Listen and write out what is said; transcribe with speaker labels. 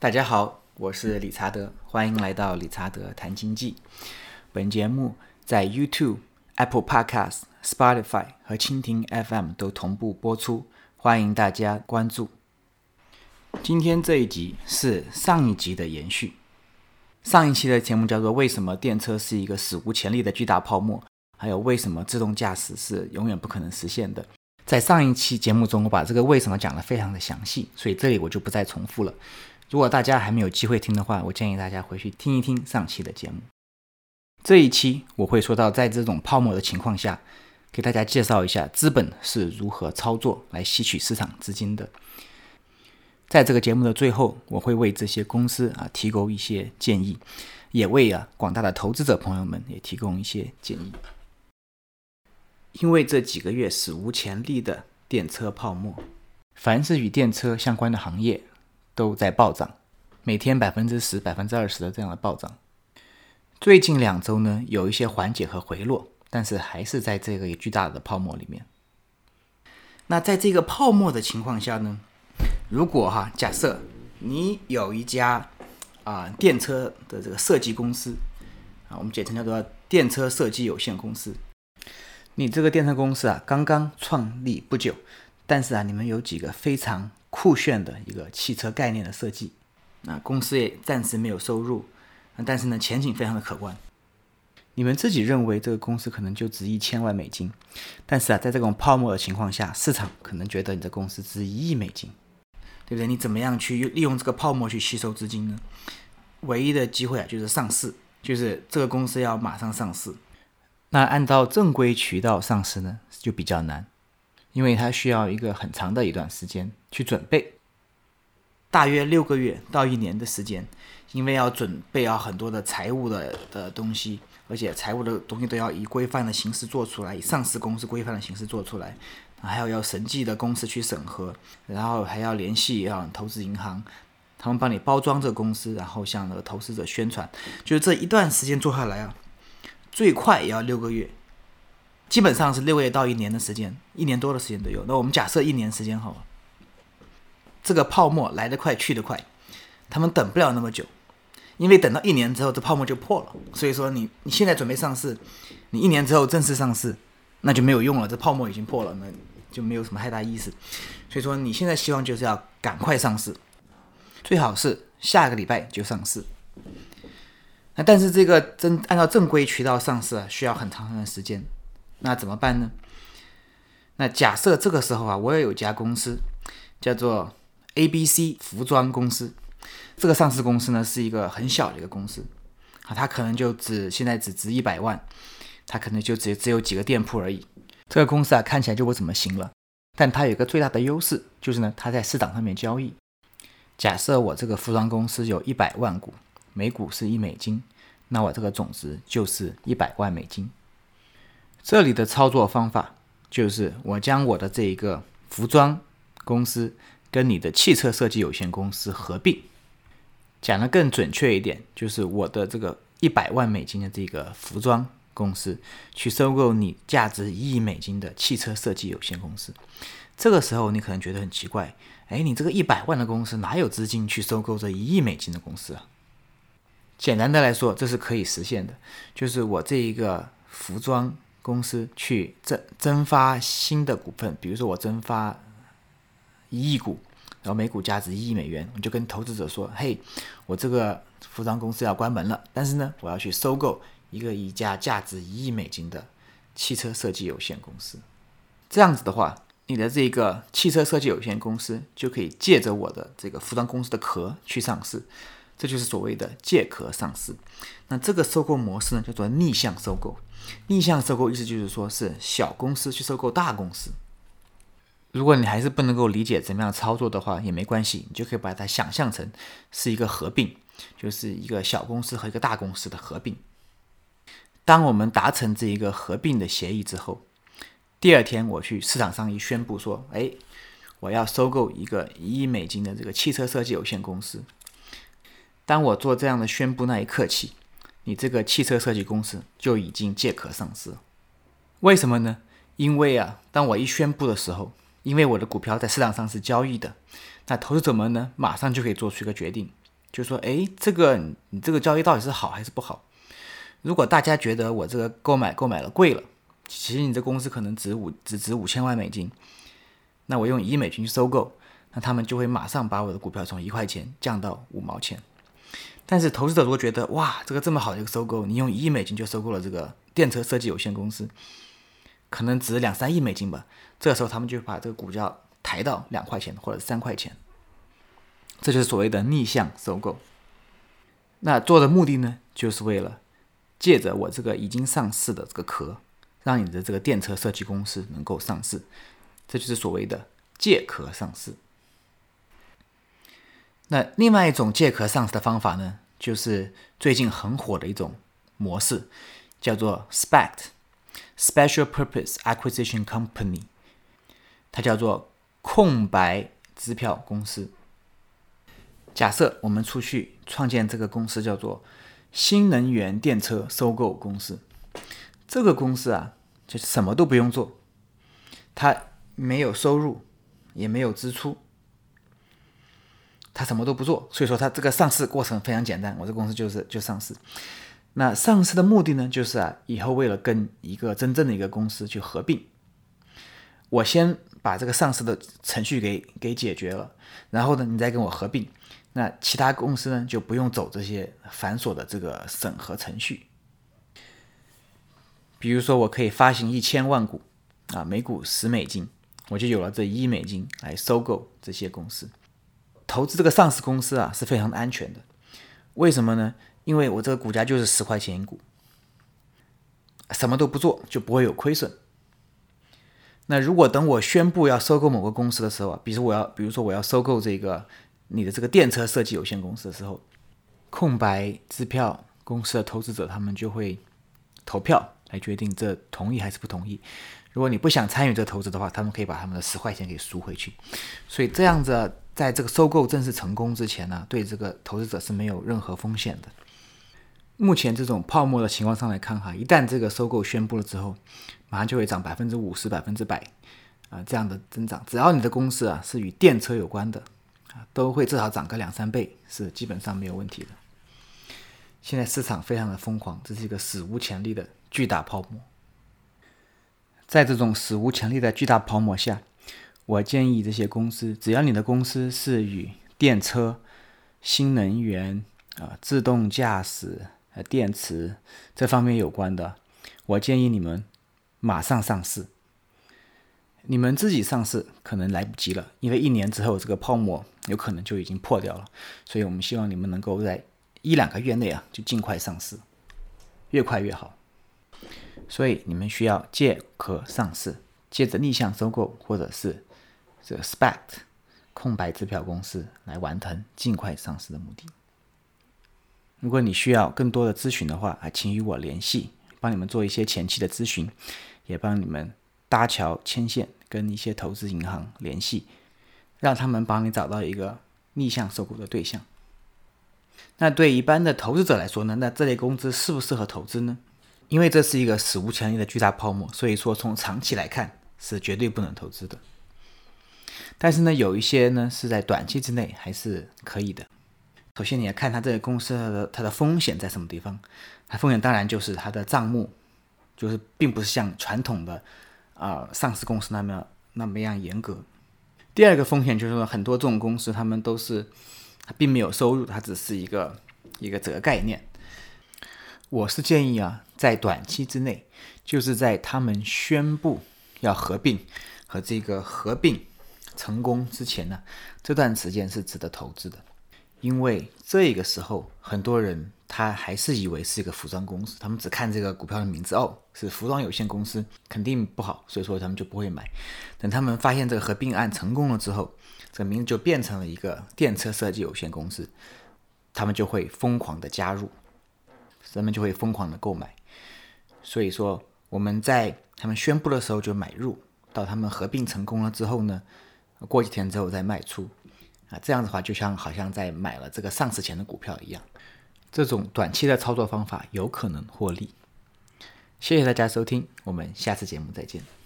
Speaker 1: 大家好，我是理查德，欢迎来到理查德谈经济。本节目在 YouTube、Apple Podcast、Spotify 和蜻蜓 FM 都同步播出，欢迎大家关注。今天这一集是上一集的延续。上一期的节目叫做“为什么电车是一个史无前例的巨大泡沫”，还有“为什么自动驾驶是永远不可能实现的”。在上一期节目中，我把这个为什么讲得非常的详细，所以这里我就不再重复了。如果大家还没有机会听的话，我建议大家回去听一听上期的节目。这一期我会说到，在这种泡沫的情况下，给大家介绍一下资本是如何操作来吸取市场资金的。在这个节目的最后，我会为这些公司啊提供一些建议，也为啊广大的投资者朋友们也提供一些建议。因为这几个月史无前例的电车泡沫，凡是与电车相关的行业。都在暴涨，每天百分之十、百分之二十的这样的暴涨。最近两周呢，有一些缓解和回落，但是还是在这个巨大的泡沫里面。那在这个泡沫的情况下呢，如果哈假设你有一家啊电车的这个设计公司啊，我们简称叫做电车设计有限公司，你这个电车公司啊刚刚创立不久，但是啊你们有几个非常。酷炫的一个汽车概念的设计，那公司也暂时没有收入，但是呢前景非常的可观。你们自己认为这个公司可能就值一千万美金，但是啊在这种泡沫的情况下，市场可能觉得你的公司值一亿美金，对不对？你怎么样去利用这个泡沫去吸收资金呢？唯一的机会啊就是上市，就是这个公司要马上上市。那按照正规渠道上市呢就比较难。因为它需要一个很长的一段时间去准备，大约六个月到一年的时间，因为要准备要很多的财务的的东西，而且财务的东西都要以规范的形式做出来，以上市公司规范的形式做出来，还有要审计的公司去审核，然后还要联系啊投资银行，他们帮你包装这个公司，然后向那个投资者宣传，就是这一段时间做下来啊，最快也要六个月。基本上是六个月到一年的时间，一年多的时间都有。那我们假设一年时间好了，这个泡沫来得快去得快，他们等不了那么久，因为等到一年之后，这泡沫就破了。所以说，你你现在准备上市，你一年之后正式上市，那就没有用了，这泡沫已经破了，那就没有什么太大意思。所以说，你现在希望就是要赶快上市，最好是下个礼拜就上市。那但是这个正按照正规渠道上市啊，需要很长的时间。那怎么办呢？那假设这个时候啊，我也有家公司，叫做 A B C 服装公司。这个上市公司呢，是一个很小的一个公司啊，它可能就只现在只值一百万，它可能就只只有几个店铺而已。这个公司啊，看起来就不怎么行了。但它有一个最大的优势，就是呢，它在市场上面交易。假设我这个服装公司有一百万股，每股是一美金，那我这个总值就是一百万美金。这里的操作方法就是，我将我的这一个服装公司跟你的汽车设计有限公司合并。讲的更准确一点，就是我的这个一百万美金的这个服装公司去收购你价值一亿美金的汽车设计有限公司。这个时候你可能觉得很奇怪，哎，你这个一百万的公司哪有资金去收购这一亿美金的公司啊？简单的来说，这是可以实现的，就是我这一个服装。公司去增增发新的股份，比如说我增发一亿股，然后每股价值一亿美元，我就跟投资者说：“嘿，我这个服装公司要关门了，但是呢，我要去收购一个一家价值一亿美金的汽车设计有限公司。这样子的话，你的这个汽车设计有限公司就可以借着我的这个服装公司的壳去上市，这就是所谓的借壳上市。那这个收购模式呢，叫做逆向收购。”逆向收购意思就是说，是小公司去收购大公司。如果你还是不能够理解怎么样操作的话，也没关系，你就可以把它想象成是一个合并，就是一个小公司和一个大公司的合并。当我们达成这一个合并的协议之后，第二天我去市场上一宣布说：“哎，我要收购一个一亿美金的这个汽车设计有限公司。”当我做这样的宣布那一刻起。你这个汽车设计公司就已经借壳上市，为什么呢？因为啊，当我一宣布的时候，因为我的股票在市场上是交易的，那投资者们呢，马上就可以做出一个决定，就说，哎，这个你这个交易到底是好还是不好？如果大家觉得我这个购买购买了贵了，其实你这公司可能值五只值五千万美金，那我用一亿美金去收购，那他们就会马上把我的股票从一块钱降到五毛钱。但是投资者如果觉得哇，这个这么好的一个收购，你用一亿美金就收购了这个电车设计有限公司，可能值两三亿美金吧，这时候他们就把这个股价抬到两块钱或者三块钱。这就是所谓的逆向收购。那做的目的呢，就是为了借着我这个已经上市的这个壳，让你的这个电车设计公司能够上市。这就是所谓的借壳上市。那另外一种借壳上市的方法呢，就是最近很火的一种模式，叫做 SPAC（Special Purpose Acquisition Company），它叫做空白支票公司。假设我们出去创建这个公司，叫做新能源电车收购公司。这个公司啊，就什么都不用做，它没有收入，也没有支出，他什么都不做。所以说，他这个上市过程非常简单。我这公司就是就上市。那上市的目的呢，就是啊，以后为了跟一个真正的一个公司去合并，我先把这个上市的程序给给解决了，然后呢，你再跟我合并。那其他公司呢，就不用走这些繁琐的这个审核程序。比如说，我可以发行一千万股，啊，每股十美金，我就有了这一美金来收购这些公司。投资这个上市公司啊，是非常的安全的。为什么呢？因为我这个股价就是十块钱一股，什么都不做就不会有亏损。那如果等我宣布要收购某个公司的时候啊，比如我要，比如说我要收购这个。你的这个电车设计有限公司的时候，空白支票公司的投资者他们就会投票来决定这同意还是不同意。如果你不想参与这投资的话，他们可以把他们的十块钱给赎回去。所以这样子，在这个收购正式成功之前呢，对这个投资者是没有任何风险的。目前这种泡沫的情况上来看哈，一旦这个收购宣布了之后，马上就会涨百分之五十、百分之百啊这样的增长。只要你的公司啊是与电车有关的。啊，都会至少涨个两三倍，是基本上没有问题的。现在市场非常的疯狂，这是一个史无前例的巨大泡沫。在这种史无前例的巨大泡沫下，我建议这些公司，只要你的公司是与电车、新能源、啊自动驾驶、呃电池这方面有关的，我建议你们马上上市。你们自己上市可能来不及了，因为一年之后这个泡沫有可能就已经破掉了。所以我们希望你们能够在一两个月内啊，就尽快上市，越快越好。所以你们需要借壳上市，借着逆向收购或者是这个 SPAC 空白支票公司来完成尽快上市的目的。如果你需要更多的咨询的话啊，请与我联系，帮你们做一些前期的咨询，也帮你们。搭桥牵线，跟一些投资银行联系，让他们帮你找到一个逆向收购的对象。那对一般的投资者来说呢？那这类公司适不适合投资呢？因为这是一个史无前例的巨大泡沫，所以说从长期来看是绝对不能投资的。但是呢，有一些呢是在短期之内还是可以的。首先你要看它这个公司的它的风险在什么地方？它风险当然就是它的账目，就是并不是像传统的。啊，上市公司那么那么样严格。第二个风险就是说，很多这种公司，他们都是它并没有收入，它只是一个一个这个概念。我是建议啊，在短期之内，就是在他们宣布要合并和这个合并成功之前呢，这段时间是值得投资的，因为这个时候很多人。他还是以为是一个服装公司，他们只看这个股票的名字，哦，是服装有限公司，肯定不好，所以说他们就不会买。等他们发现这个合并案成功了之后，这个名字就变成了一个电车设计有限公司，他们就会疯狂的加入，人们就会疯狂的购买。所以说我们在他们宣布的时候就买入，到他们合并成功了之后呢，过几天之后再卖出，啊，这样的话就像好像在买了这个上市前的股票一样。这种短期的操作方法有可能获利。谢谢大家收听，我们下次节目再见。